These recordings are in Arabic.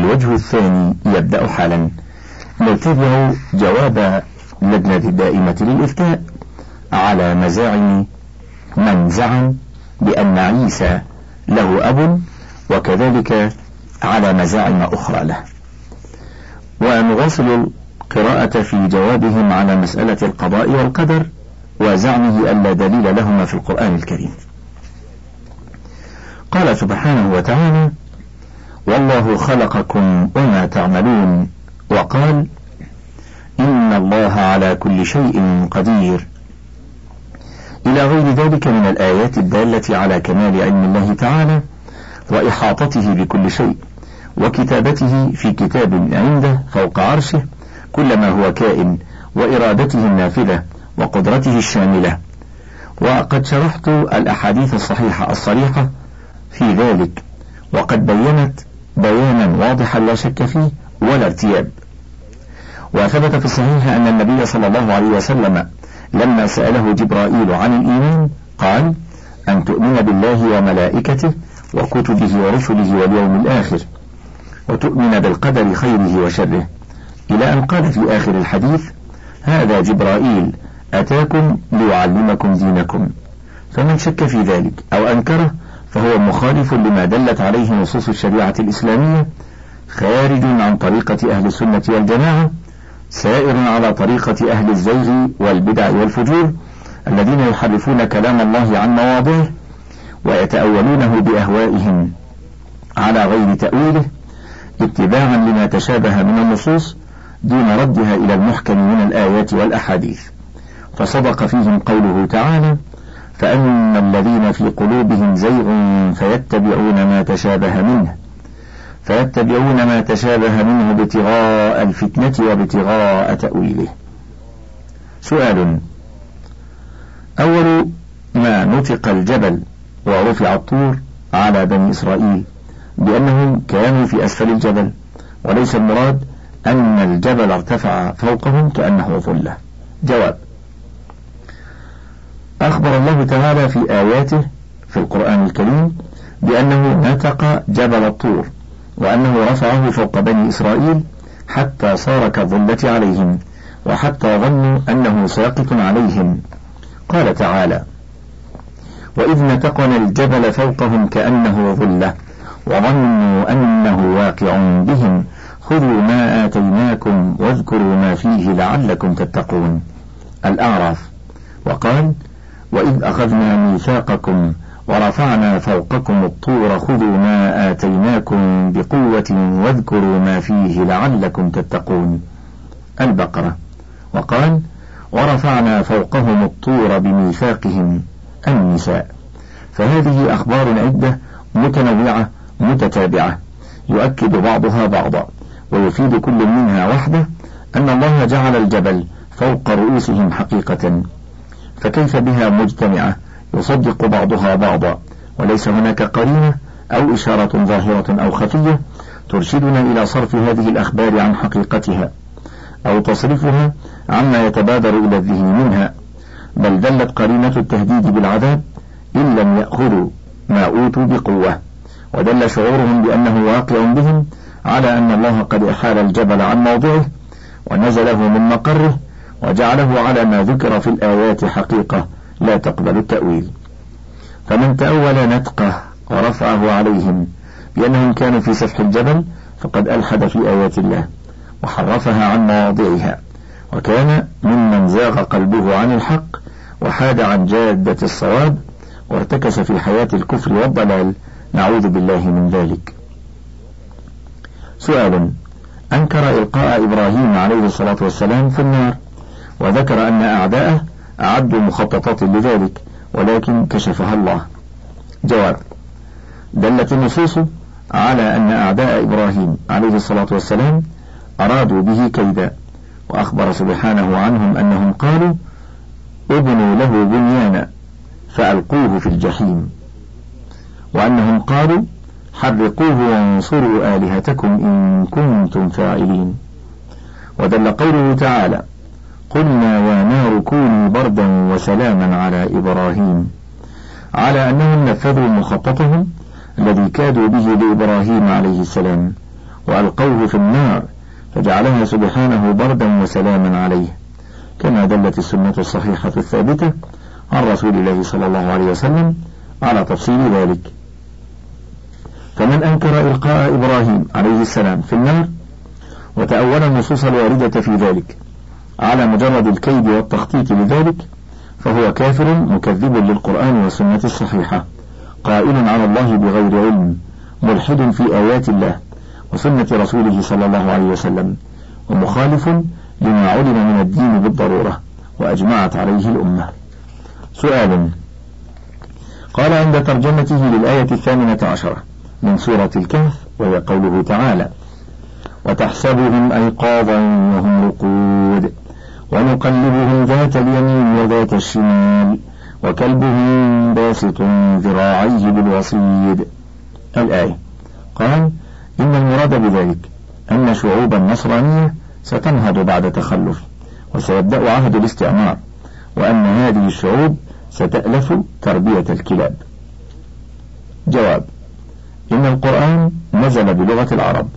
الوجه الثاني يبدأ حالا. نتبع جواب اللجنة الدائمة للإفتاء على مزاعم من زعم بأن عيسى له أب وكذلك على مزاعم أخرى له. ونواصل القراءة في جوابهم على مسألة القضاء والقدر وزعمه ألا دليل لهما في القرآن الكريم. قال سبحانه وتعالى والله خلقكم وما تعملون وقال إن الله على كل شيء قدير. إلى غير ذلك من الآيات الدالة على كمال علم الله تعالى وإحاطته بكل شيء وكتابته في كتاب عنده فوق عرشه كل ما هو كائن وإرادته النافذة وقدرته الشاملة. وقد شرحت الأحاديث الصحيحة الصريحة في ذلك وقد بينت بيانا واضحا لا شك فيه ولا ارتياب. وثبت في الصحيح أن النبي صلى الله عليه وسلم لما سأله جبرائيل عن الإيمان قال أن تؤمن بالله وملائكته وكتبه ورسله واليوم الآخر وتؤمن بالقدر خيره وشره. إلى أن قال في آخر الحديث هذا جبرائيل أتاكم ليعلمكم دينكم. فمن شك في ذلك أو أنكره فهو مخالف لما دلت عليه نصوص الشريعة الإسلامية خارج عن طريقة أهل السنة والجماعة سائر على طريقة أهل الزيغ والبدع والفجور الذين يحرفون كلام الله عن مواضعه ويتأولونه بأهوائهم على غير تأويله اتباعا لما تشابه من النصوص دون ردها إلى المحكم من الآيات والأحاديث. فصدق فيهم قوله تعالى فأما الذين في قلوبهم زيغ فيتبعون ما تشابه منه فيتبعون ما تشابه منه ابتغاء الفتنة وابتغاء تأويله. سؤال أول ما نطق الجبل ورفع الطور على بني إسرائيل بأنهم كانوا في أسفل الجبل وليس المراد أن الجبل ارتفع فوقهم كأنه ظلة. جواب أخبر الله تعالى في آياته في القرآن الكريم بأنه نتق جبل الطور وأنه رفعه فوق بني إسرائيل حتى صار كالظلة عليهم وحتى ظنوا أنه ساقط عليهم. قال تعالى وإذ نتقنا الجبل فوقهم كأنه ظلة وظنوا أنه واقع بهم خذوا ما آتيناكم واذكروا ما فيه لعلكم تتقون. الأعراف وقال وإذ أخذنا ميثاقكم ورفعنا فوقكم الطور خذوا ما آتيناكم بقوة واذكروا ما فيه لعلكم تتقون. البقرة. وقال ورفعنا فوقهم الطور بميثاقهم النساء. فهذه أخبار عدة متنوعة متتابعة. يؤكد بعضها بعضا. ويفيد كل منها وحده أن الله جعل الجبل فوق رؤوسهم حقيقة. فكيف بها مجتمعة؟ يصدق بعضها بعضا. وليس هناك قرينة أو إشارة ظاهرة أو خفية ترشدنا إلى صرف هذه الأخبار عن حقيقتها أو تصرفها عما يتبادر إلى الذهن منها. بل دلت قرينة التهديد بالعذاب إن لم يأخذوا ما أوتوا بقوة. ودل شعورهم بأنه واقع بهم على أن الله قد أحال الجبل عن موضعه ونزله من مقره وجعله على ما ذكر في الآيات حقيقة لا تقبل التأويل. فمن تأول نتقه ورفعه عليهم بأنهم كانوا في سفح الجبل فقد ألحد في آيات الله وحرفها عن مواضعها. وكان ممن زاغ قلبه عن الحق وحاد عن جادة الصواب وارتكس في حياة الكفر والضلال. نعوذ بالله من ذلك. سؤال أنكر إلقاء إبراهيم عليه الصلاة والسلام في النار. وذكر أن أعداءه أعدوا مخططات لذلك ولكن كشفها الله. جواب دلت النصوص على أن أعداء إبراهيم عليه الصلاة والسلام أرادوا به كيدا وأخبر سبحانه عنهم أنهم قالوا ابنوا له بنيانا فألقوه في الجحيم. وأنهم قالوا حرقوه وانصروا آلهتكم إن كنتم فاعلين. ودل قوله تعالى قلنا يا نار كوني بردا وسلاما على إبراهيم. على أنهم نفذوا مخططهم الذي كادوا به لإبراهيم عليه السلام وألقوه في النار فجعلها سبحانه بردا وسلاما عليه كما دلت السنة الصحيحة الثابتة عن رسول الله صلى الله عليه وسلم على تفصيل ذلك. فمن أنكر إلقاء إبراهيم عليه السلام في النار وتأول النصوص الواردة في ذلك على مجرد الكيد والتخطيط لذلك فهو كافر مكذب للقرآن والسنة الصحيحة قائل على الله بغير علم ملحد في آيات الله وسنة رسوله صلى الله عليه وسلم ومخالف لما علم من الدين بالضرورة وأجمعت عليه الأمة. سؤال قال عند ترجمته للآية الثامنة عشرة من سورة الكهف وهي قوله تعالى وتحسبهم أيقاظا وهم رقود ونقلبهم ذات اليمين وذات الشمال وكلبهم باسط ذراعيه بالوصيد. الآية. قال إن المراد بذلك أن شعوب النصرانية ستنهض بعد تخلف وسيبدأ عهد الاستعمار وأن هذه الشعوب ستألف تربية الكلاب. جواب إن القرآن نزل بلغة العرب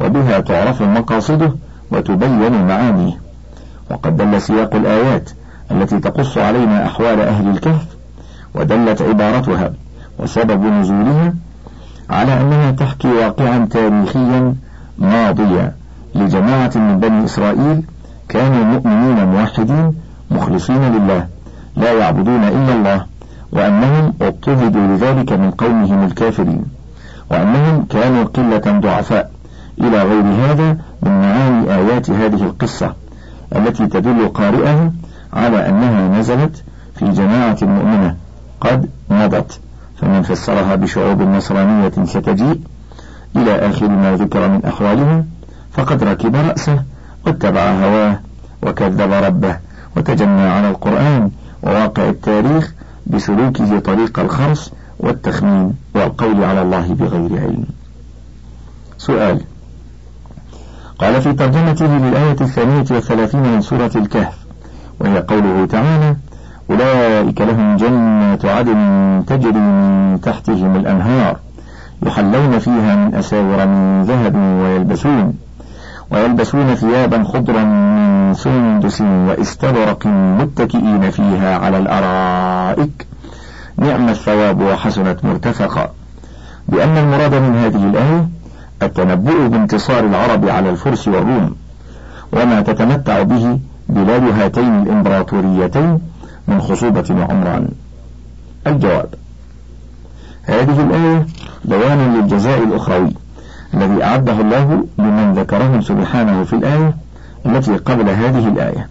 وبها تعرف مقاصده وتبين معانيه. وقد دل سياق الآيات التي تقص علينا أحوال أهل الكهف ودلت عبارتها وسبب نزولها على أنها تحكي واقعا تاريخيا ماضيا لجماعة من بني إسرائيل كانوا مؤمنين موحدين مخلصين لله لا يعبدون إلا الله وأنهم اضطهدوا لذلك من قومهم الكافرين وأنهم كانوا قلة ضعفاء إلى غير هذا من معاني آيات هذه القصة. التي تدل قارئها على أنها نزلت في جماعة مؤمنة. قد مضت. فمن فسرها بشعوب نصرانية ستجيء إلى آخر ما ذكر من أحوالها فقد ركب رأسه واتبع هواه وكذب ربه وتجنى على القرآن وواقع التاريخ بسلوكه طريق الخرص والتخمين والقول على الله بغير علم. سؤال قال في ترجمته للآية الثانية والثلاثين من سورة الكهف وهي قوله تعالى أولئك لهم جنات عدن تجري من تحتهم الأنهار يحلون فيها من أساور من ذهب ويلبسون ويلبسون ثيابا خضرا من سندس وإستبرق متكئين فيها على الأرائك نعم الثواب وحسنت مرتفقا. بأن المراد من هذه الآية التنبؤ بانتصار العرب على الفرس والروم وما تتمتع به بلاد هاتين الإمبراطوريتين من خصوبة وعمران. الجواب هذه الآية بيان للجزاء الأخروي الذي أعده الله لمن ذكرهم سبحانه في الآية التي قبل هذه الآية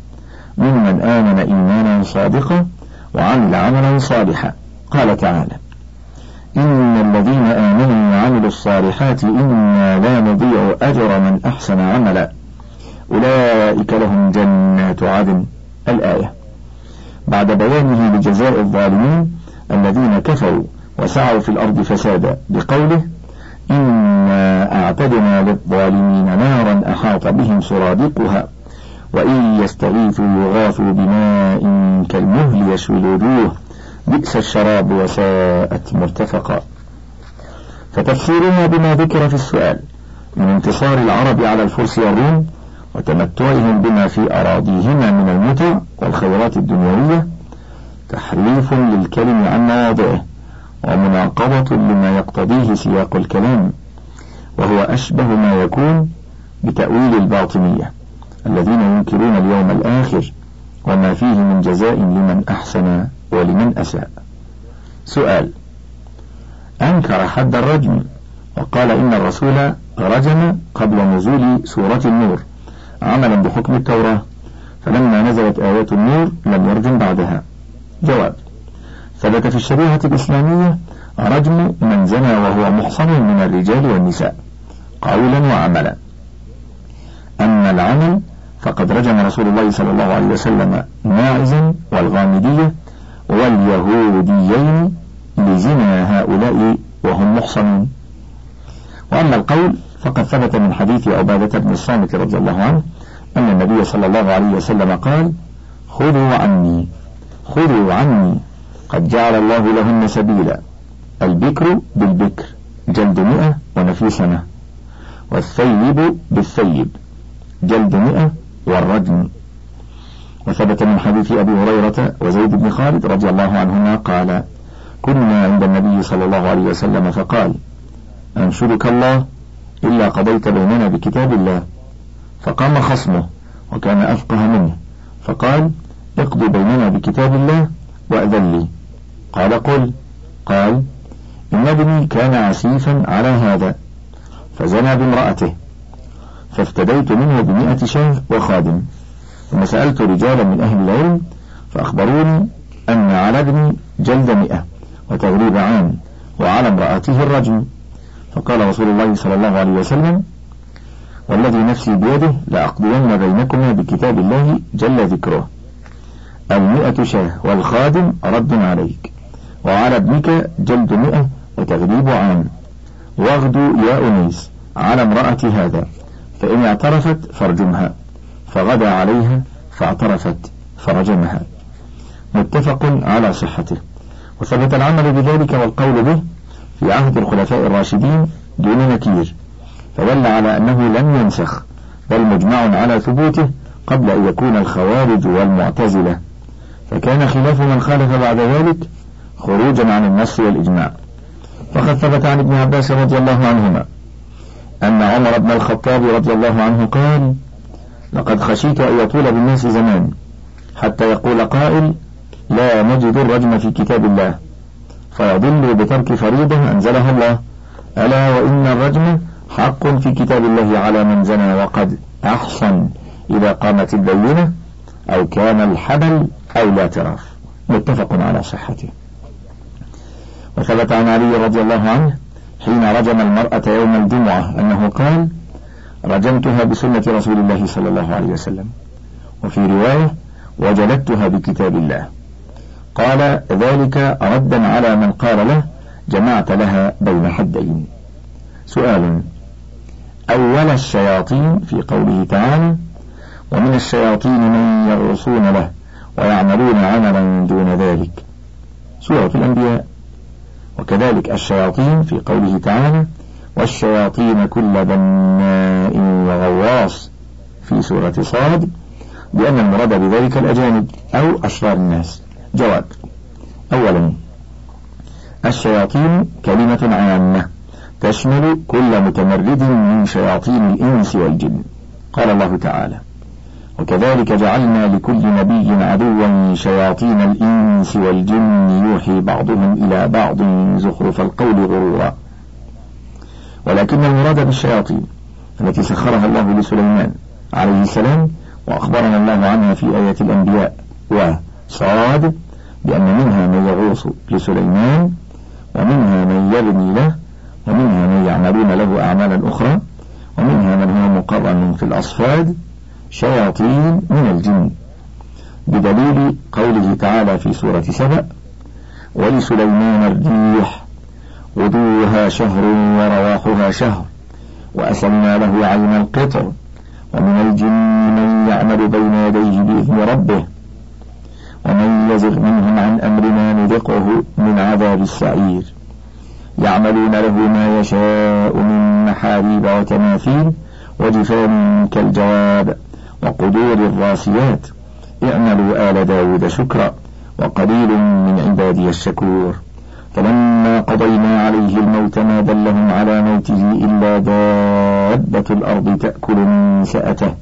ممن آمن إيمانا صادقا وعمل عملا صالحا. قال تعالى إن الذين آمنوا وعملوا الصالحات إنا لا نضيع أجر من أحسن عملا. أولئك لهم جنات عدن. الآية. بعد بيانه لجزاء الظالمين الذين كفروا وسعوا في الأرض فسادا بقوله إنا أعتدنا للظالمين نارا أحاط بهم سرادقها وإن يستغيثوا يغاثوا بماء كالمهل يشوي الوجوه. بئس الشراب وساءت مرتفقا. فتفسيرها بما ذكر في السؤال من انتصار العرب على الفرس والروم وتمتعهم بما في أراضيهما من المتع والخيرات الدنيوية تحريف للكلم عن مواضعه ومناقضة لما يقتضيه سياق الكلام وهو أشبه ما يكون بتأويل الباطنية الذين ينكرون اليوم الآخر وما فيه من جزاء لمن أحسن ولمن أساء. سؤال أنكر حد الرجم وقال إن الرسول رجم قبل نزول سورة النور عملا بحكم التوراة فلما نزلت آيات النور لم يرجم بعدها. جواب ثبت في الشريعة الإسلامية رجم من زنى وهو محصن من الرجال والنساء قولا وعملا. أما العمل فقد رجم رسول الله صلى الله عليه وسلم ماعزا والغامدية واليهوديين لزنا هؤلاء وهم محصنون. وأما القول فقد ثبت من حديث عبادة بن الصامت رضي الله عنه أن النبي صلى الله عليه وسلم قال خذوا عني خذوا عني قد جعل الله لهن سبيلا. البكر بالبكر جلد مئة ونفي سنة والثيب بالثيب جلد مئة والرجم وثبت من حديث أبي هريرة وزيد بن خالد رضي الله عنهما قال كنا عند النبي صلى الله عليه وسلم فقال أنشدك الله إلا قضيت بيننا بكتاب الله. فقام خصمه وكان أفقه منه فقال اقضي بيننا بكتاب الله وأذن لي. قال قل. قال إن ابني كان عسيفا على هذا. فزنى بامرأته فافتديت منه بمئة شاه وخادم. ثم سألت رجالا من أهل العلم فأخبروني أن على ابني جلد مئة وتغريب عام وعلى امرأته الرجم فقال رسول الله صلى الله عليه وسلم والذي نفسي بيده لأقضين بينكما بكتاب الله جل ذكره. المئة شاه والخادم رد عليك وعلى ابنك جلد مئة وتغريب عام. واغدو يا أنيس على امرأة هذا فإن اعترفت فارجمها. فغدا عليها فاعترفت فرجمها. متفق على صحته. وثبت العمل بذلك والقول به في عهد الخلفاء الراشدين دون نكير. فدل على أنه لم ينسخ بل مجمع على ثبوته قبل أن يكون الخوارج والمعتزلة. فكان خلاف من خالف بعد ذلك خروجا عن النص والإجماع. فقد ثبت عن ابن عباس رضي الله عنهما أن عمر بن الخطاب رضي الله عنه قال لقد خشيت أن يطول بالناس زمان حتى يقول قائل لا نجد الرجم في كتاب الله. فيضل بترك فريضة أنزلها الله. ألا وإن الرجم حق في كتاب الله على من زنى وقد أحصن إذا قامت البينة أو كان الحبل أو الاعتراف متفق على صحته. وثبت عن علي رضي الله عنه حين رجم المرأة يوم الجمعة أنه قال رجمتها بسنة رسول الله صلى الله عليه وسلم. وفي رواية وجلدتها بكتاب الله. قال ذلك ردا على من قال له جمعت لها بين حدين. سؤال أول الشياطين في قوله تعالى ومن الشياطين من يغرصون له ويعملون عملا دون ذلك. سورة الأنبياء. وكذلك الشياطين في قوله تعالى والشياطين كل بناء وغواص في سورة صاد بأن المراد بذلك الأجانب أو أشرار الناس. جواب. أولا الشياطين كلمة عامة تشمل كل متمرد من شياطين الإنس والجن. قال الله تعالى وكذلك جعلنا لكل نبي عدوا شياطين الإنس والجن. يوحي بعضهم إلى بعض زخرف القول غرورا. ولكن المراد بالشياطين التي سخرها الله لسليمان عليه السلام وأخبرنا الله عنها في آيات الأنبياء وصاد بأن منها من يغوص لسليمان ومنها من يبني له ومنها من يعملون له أعمالا أخرى ومنها من هو مقرن في الأصفاد شياطين من الجن بدليل قوله تعالى في سورة سبأ ولسليمان الريح غدوها شهر ورواحها شهر وأسلنا له عين القطر ومن الجن من يعمل بين يديه بإذن ربه ومن يزغ منهم عن أمرنا نذقه من عذاب السعير. يعملون له ما يشاء من محاريب وتماثيل وجفان كالجواب وقدور الراسيات. اعملوا آل داود شكرا وقليل من عبادي الشكور. فلما قضينا عليه الموت ما دلهم على موته إلا دابة الأرض تأكل من سأته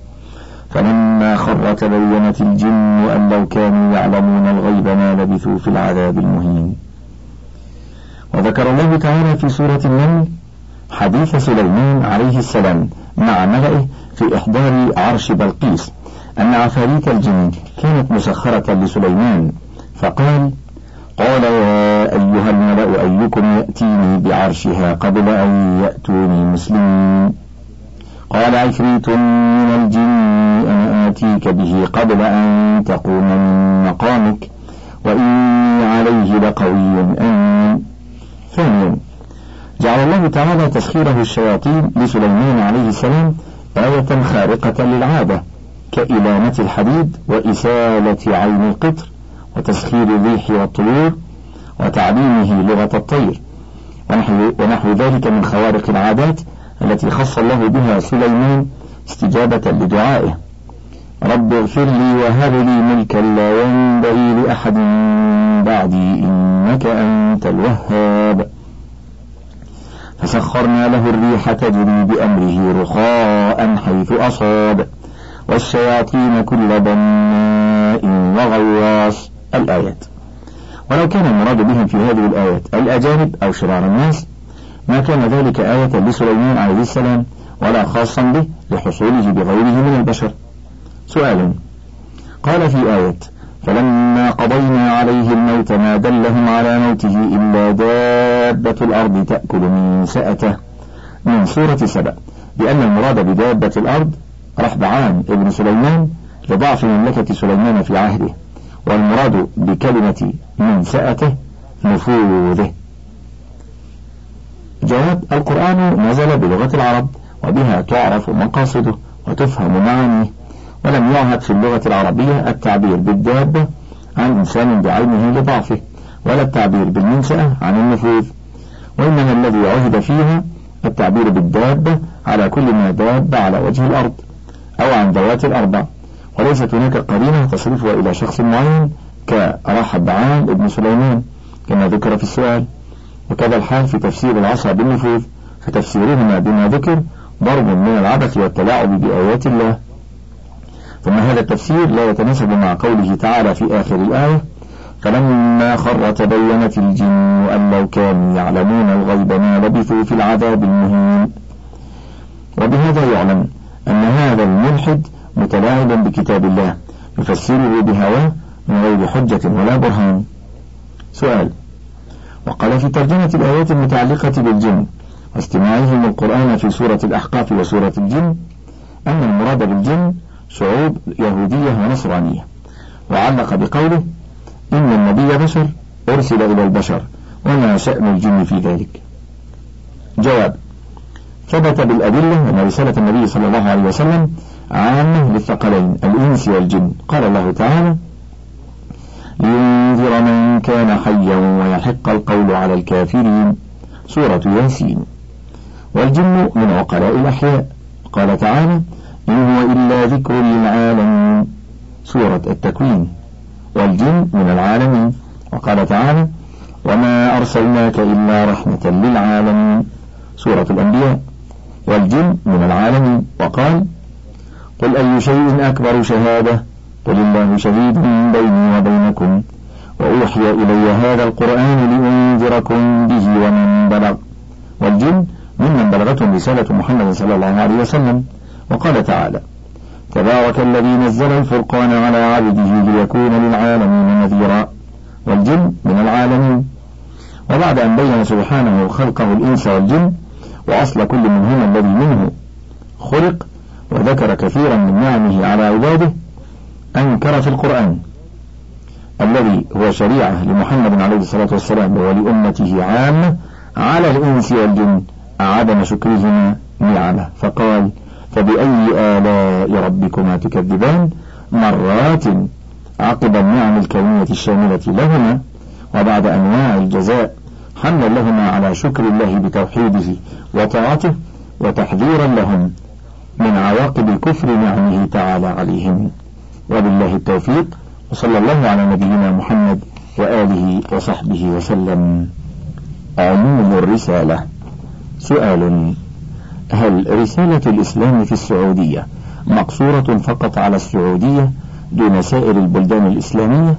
فلما خر تبينت الجن أن لو كانوا يعلمون الغيب ما لبثوا في العذاب المهين. وذكر الله تعالى في سورة النمل حديث سليمان عليه السلام مع ملئه في إحضار عرش بلقيس أن عفاريت الجن كانت مسخرة لسليمان فقال قال يا أيها الملأ أيكم يأتيني بعرشها قبل أن يأتوني مسلمين. قال عفريت من الجن أنا آتيك به قبل أن تقوم من مقامك وإني عليه لقوي أمين. ثانيا جعل الله تعالى تسخيره الشياطين لسليمان عليه السلام آية خارقة للعادة كإلامة الحديد وإسالة عين القطر. وتسخير الريح والطيور وتعليمه لغة الطير ونحو, ونحو ذلك من خوارق العادات التي خص الله بها سليمان استجابة لدعائه. رب اغفر لي وهب لي ملكا لا ينبغي لأحد بعدي إنك أنت الوهاب. فسخرنا له الريح تجري بأمره رخاء حيث أصاب والشياطين كل بناء وغواص. الآيات. ولو كان المراد بهم في هذه الآيات الأجانب أو شرار الناس ما كان ذلك آية لسليمان عليه السلام ولا خاصا به لحصوله بغيره من البشر. سؤال قال في آية فلما قضينا عليه الموت ما دلهم على موته إلا دابة الأرض تأكل من سأته. من سورة سبأ لأن المراد بدابة الأرض رحبعان ابن سليمان لضعف مملكة سليمان في عهده. والمراد بكلمة من سأته نفوذه. جواب القرآن نزل بلغة العرب وبها تعرف مقاصده وتفهم معانيه ولم يعهد في اللغة العربية التعبير بالدابة عن إنسان بعينه لضعفه ولا التعبير بالمنشأة عن النفوذ. وإنما الذي عهد فيها التعبير بالدابة على كل ما داب على وجه الأرض أو عن ذوات الأربع. وليست هناك قرينة تصرفها إلى شخص معين كرحب عام ابن سليمان كما ذكر في السؤال. وكذا الحال في تفسير العصا بالنفوذ فتفسيرهما بما ذكر ضرب من العبث والتلاعب بآيات الله. ثم هذا التفسير لا يتناسب مع قوله تعالى في آخر الآية فلما خر تبينت الجن أن لو كانوا يعلمون الغيب ما لبثوا في العذاب المهين وبهذا يعلم أن هذا الملحد متلاعبا بكتاب الله يفسره بهواه من غير حجة ولا برهان. سؤال وقال في ترجمة الآيات المتعلقة بالجن واستماعهم القرآن في سورة الأحقاف وسورة الجن أن المراد بالجن شعوب يهودية ونصرانية. وعلق بقوله إن النبي بشر أرسل إلى البشر وما شأن الجن في ذلك. جواب ثبت بالأدلة أن رسالة النبي صلى الله عليه وسلم عامة للثقلين الإنس والجن. قال الله تعالى لينذر من كان حيا ويحق القول على الكافرين. سورة ياسين. والجن من عقلاء الأحياء. قال تعالى إن هو إلا ذكر للعالمين. سورة التكوين. والجن من العالمين. وقال تعالى وما أرسلناك إلا رحمة للعالمين. سورة الأنبياء. والجن من العالمين. وقال قل أي شيء أكبر شهادة؟ قل الله شهيد بيني وبينكم. وأوحي إلي هذا القرآن لأنذركم به ومن بلغ. والجن ممن بلغتهم رسالة محمد صلى الله عليه وسلم. وقال تعالى تبارك الذي نزل الفرقان على عبده ليكون للعالمين نذيرا. والجن من العالمين. وبعد أن بين سبحانه خلقه الإنس والجن وأصل كل منهما الذي منه خلق وذكر كثيرا من نعمه على عباده أنكر في القرآن الذي هو شريعة لمحمد عليه الصلاة والسلام ولأمته عامة على الإنس والجن عدم شكرهما نعمه. فقال فبأي آلاء ربكما تكذبان؟ مرات عقب النعم الكونية الشاملة لهما وبعد أنواع الجزاء حملا لهما على شكر الله بتوحيده وطاعته وتحذيرا لهم. من عواقب كفر نعمه تعالى عليهم. وبالله التوفيق وصلى الله على نبينا محمد وآله وصحبه وسلم. عموم الرسالة. سؤال هل رسالة الإسلام في السعودية مقصورة فقط على السعودية دون سائر البلدان الإسلامية؟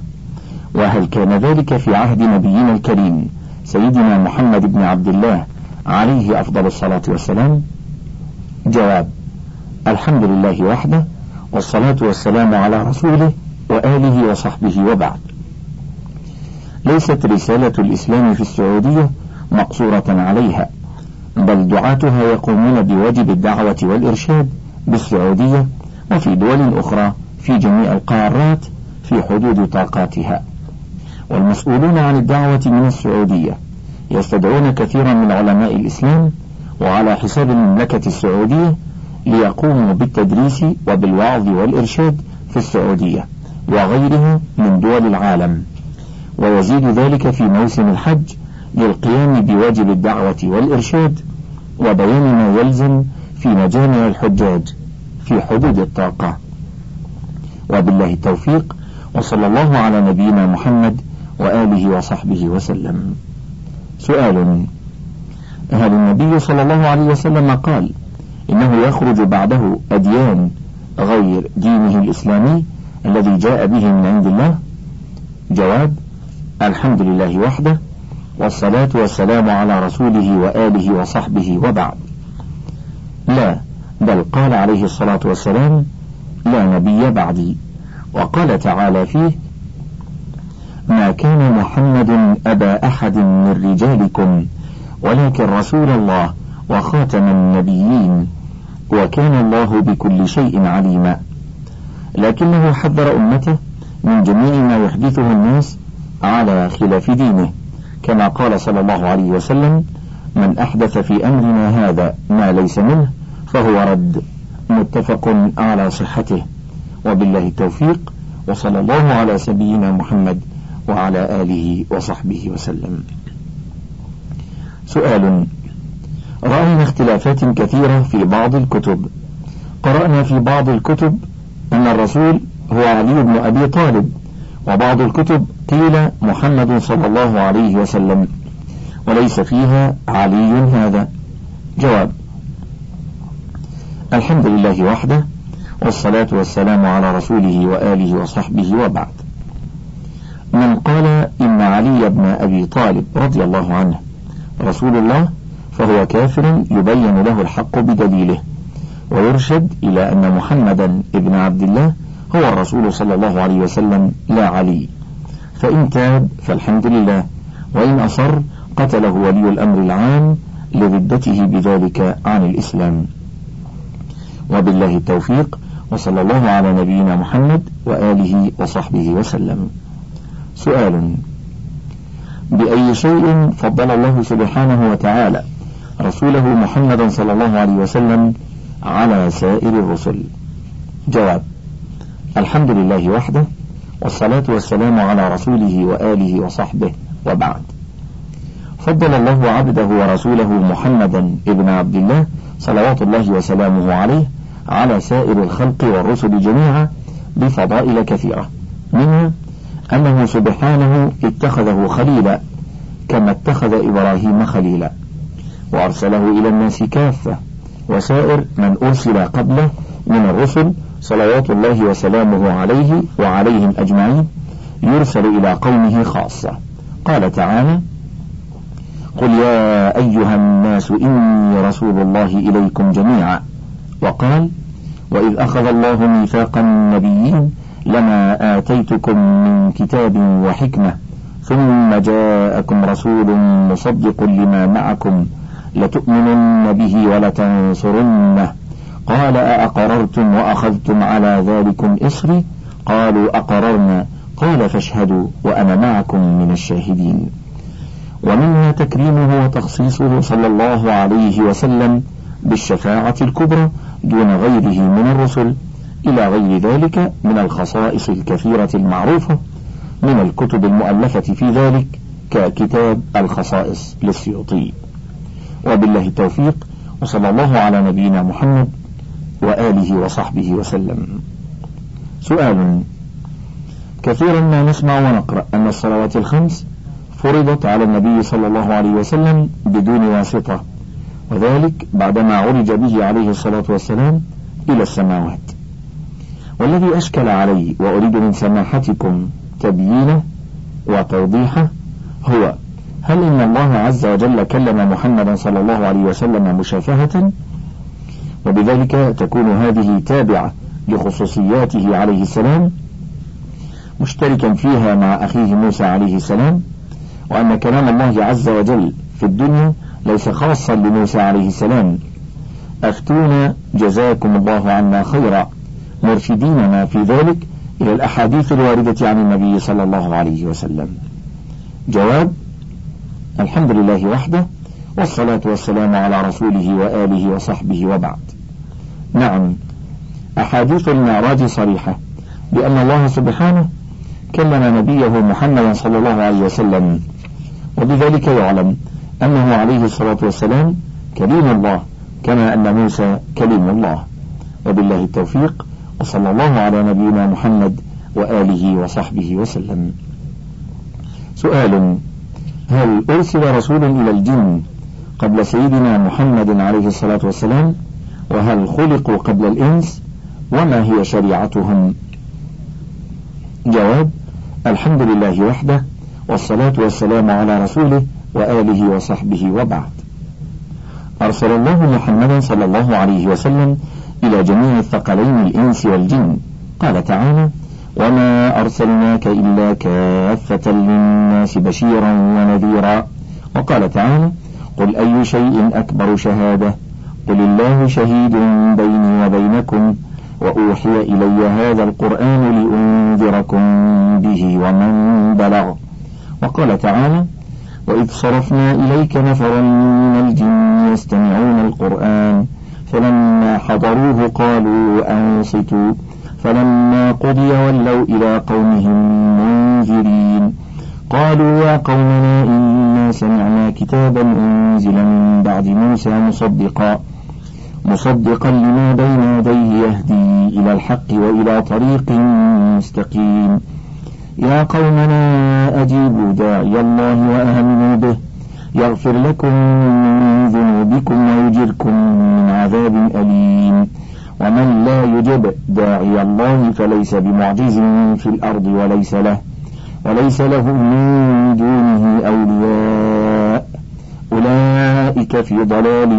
وهل كان ذلك في عهد نبينا الكريم سيدنا محمد بن عبد الله عليه أفضل الصلاة والسلام؟ جواب الحمد لله وحده والصلاة والسلام على رسوله وآله وصحبه وبعد. ليست رسالة الإسلام في السعودية مقصورة عليها بل دعاتها يقومون بواجب الدعوة والإرشاد بالسعودية وفي دول أخرى في جميع القارات في حدود طاقاتها. والمسؤولون عن الدعوة من السعودية يستدعون كثيرا من علماء الإسلام وعلى حساب المملكة السعودية ليقوموا بالتدريس وبالوعظ والإرشاد في السعودية وغيرها من دول العالم. ويزيد ذلك في موسم الحج للقيام بواجب الدعوة والإرشاد وبيان ما يلزم في مجامع الحجاج في حدود الطاقة. وبالله التوفيق وصلى الله على نبينا محمد وآله وصحبه وسلم. سؤال هل النبي صلى الله عليه وسلم قال إنه يخرج بعده أديان غير دينه الإسلامي الذي جاء به من عند الله. جواب الحمد لله وحده والصلاة والسلام على رسوله وآله وصحبه وبعد. لا بل قال عليه الصلاة والسلام لا نبي بعدي. وقال تعالى فيه ما كان محمد أبا أحد من رجالكم ولكن رسول الله وخاتم النبيين. وكان الله بكل شيء عليما. لكنه حذر أمته من جميع ما يحدثه الناس على خلاف دينه. كما قال صلى الله عليه وسلم من أحدث في أمرنا هذا ما ليس منه فهو رد. متفق على صحته. وبالله التوفيق وصلى الله على سبينا محمد وعلى آله وصحبه وسلم. سؤال رأينا اختلافات كثيرة في بعض الكتب. قرأنا في بعض الكتب أن الرسول هو علي بن أبي طالب وبعض الكتب قيل محمد صلى الله عليه وسلم وليس فيها علي هذا. جواب الحمد لله وحده والصلاة والسلام على رسوله وآله وصحبه وبعد. من قال إن علي بن أبي طالب رضي الله عنه رسول الله فهو كافر يبين له الحق بدليله ويرشد إلى أن محمدا ابن عبد الله هو الرسول صلى الله عليه وسلم لا علي. فإن تاب فالحمد لله وإن أصر قتله ولي الأمر العام لردته بذلك عن الإسلام. وبالله التوفيق وصلى الله على نبينا محمد وآله وصحبه وسلم. سؤال بأي شيء فضل الله سبحانه وتعالى رسوله محمدا صلى الله عليه وسلم على سائر الرسل. جواب الحمد لله وحده والصلاة والسلام على رسوله وآله وصحبه وبعد. فضل الله عبده ورسوله محمدا ابن عبد الله صلوات الله وسلامه عليه على سائر الخلق والرسل جميعا بفضائل كثيرة. منها أنه سبحانه اتخذه خليلا كما اتخذ إبراهيم خليلا. وأرسله إلى الناس كافة. وسائر من أرسل قبله من الرسل صلوات الله وسلامه عليه وعليهم أجمعين يرسل إلى قومه خاصة. قال تعالى قل يا أيها الناس إني رسول الله إليكم جميعا. وقال وإذ أخذ الله ميثاق النبيين لما آتيتكم من كتاب وحكمة ثم جاءكم رسول مصدق لما معكم لتؤمنن به ولتنصرنه. قال أأقررتم وأخذتم على ذلكم إصري قالوا أقررنا. قال فاشهدوا وأنا معكم من الشاهدين. ومنها تكريمه وتخصيصه صلى الله عليه وسلم بالشفاعة الكبرى دون غيره من الرسل إلى غير ذلك من الخصائص الكثيرة المعروفة من الكتب المؤلفة في ذلك ككتاب الخصائص للسيوطي. وبالله التوفيق وصلى الله على نبينا محمد وآله وصحبه وسلم. سؤال كثيرا ما نسمع ونقرأ أن الصلوات الخمس فرضت على النبي صلى الله عليه وسلم بدون واسطة وذلك بعدما عرج به عليه الصلاة والسلام إلى السماوات. والذي أشكل علي وأريد من سماحتكم تبيينه وتوضيحه هو هل إن الله عز وجل كلم محمدا صلى الله عليه وسلم مشافهة؟ وبذلك تكون هذه تابعة لخصوصياته عليه السلام مشتركا فيها مع أخيه موسى عليه السلام وأن كلام الله عز وجل في الدنيا ليس خاصا لموسى عليه السلام. أفتونا جزاكم الله عنا خيرا. مرشديننا في ذلك إلى الأحاديث الواردة عن النبي صلى الله عليه وسلم. جواب الحمد لله وحده والصلاة والسلام على رسوله وآله وصحبه وبعد. نعم أحاديث المعراج صريحة بأن الله سبحانه كلم نبيه محمدا صلى الله عليه وسلم وبذلك يعلم أنه عليه الصلاة والسلام كليم الله كما أن موسى كليم الله. وبالله التوفيق وصلى الله على نبينا محمد وآله وصحبه وسلم. سؤال هل أرسل رسول إلى الجن قبل سيدنا محمد عليه الصلاة والسلام؟ وهل خلقوا قبل الإنس؟ وما هي شريعتهم؟ جواب الحمد لله وحده والصلاة والسلام على رسوله وآله وصحبه وبعد. أرسل الله محمدا صلى الله عليه وسلم إلى جميع الثقلين الإنس والجن. قال تعالى وما أرسلناك إلا كافة للناس بشيرا ونذيرا وقال تعالى قل أي شيء أكبر شهادة قل الله شهيد بيني وبينكم وأوحي إلي هذا القرآن لأنذركم به ومن بلغ وقال تعالى وإذ صرفنا إليك نفرا من الجن يستمعون القرآن فلما حضروه قالوا أنصتوا فلما قضي ولوا إلى قومهم منذرين. قالوا يا قومنا إنا سمعنا كتابا أنزل من بعد موسى مصدقا. مصدقا لما بين يديه يهدي إلى الحق وإلى طريق مستقيم. يا قومنا أجيبوا داعي الله وآمنوا به. يغفر لكم من ذنوبكم ويجركم من عذاب أليم. ومن لا يجب داعي الله فليس بمعجز في الأرض وليس له وليس له من دونه أولياء. أولئك في ضلال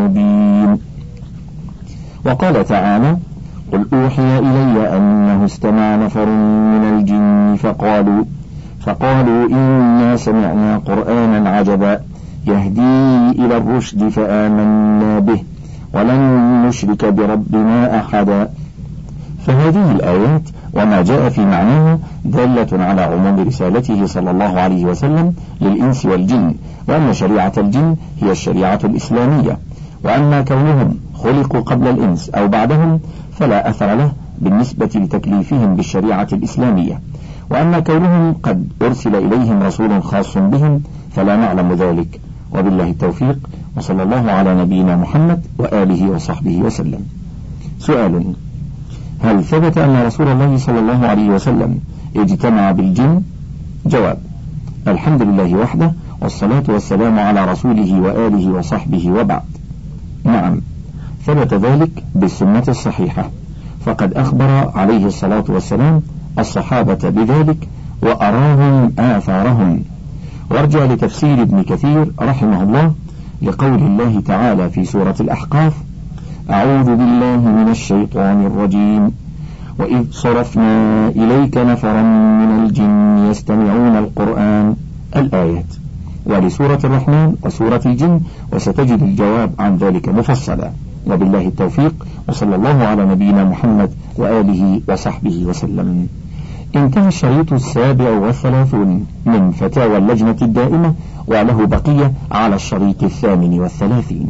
مبين. وقال تعالى قل أوحي إلي أنه استمع نفر من الجن فقالوا فقالوا إنا سمعنا قرآنا عجبا يهدي إلى الرشد فآمنا به. ولن نشرك بربنا أحدا. فهذه الآيات وما جاء في معناها دالة على عموم رسالته صلى الله عليه وسلم للإنس والجن وأن شريعة الجن هي الشريعة الإسلامية وأما كونهم خلقوا قبل الإنس أو بعدهم فلا أثر له بالنسبة لتكليفهم بالشريعة الإسلامية وأما كونهم قد أرسل إليهم رسول خاص بهم فلا نعلم ذلك. وبالله التوفيق. وصلى الله على نبينا محمد وآله وصحبه وسلم. سؤال. هل ثبت أن رسول الله صلى الله عليه وسلم اجتمع بالجن؟ جواب. الحمد لله وحده والصلاة والسلام على رسوله وآله وصحبه وبعد. نعم. ثبت ذلك بالسنة الصحيحة. فقد أخبر عليه الصلاة والسلام الصحابة بذلك وأراهم آثارهم. وارجع لتفسير ابن كثير رحمه الله لقول الله تعالى في سورة الأحقاف أعوذ بالله من الشيطان الرجيم. وإذ صرفنا إليك نفرا من الجن يستمعون القرآن الآيات. ولسورة الرحمن وسورة الجن وستجد الجواب عن ذلك مفصلا. وبالله التوفيق وصلى الله على نبينا محمد وآله وصحبه وسلم. انتهى الشريط السابع والثلاثون من فتاوى اللجنة الدائمة وله بقية على الشريط الثامن والثلاثين.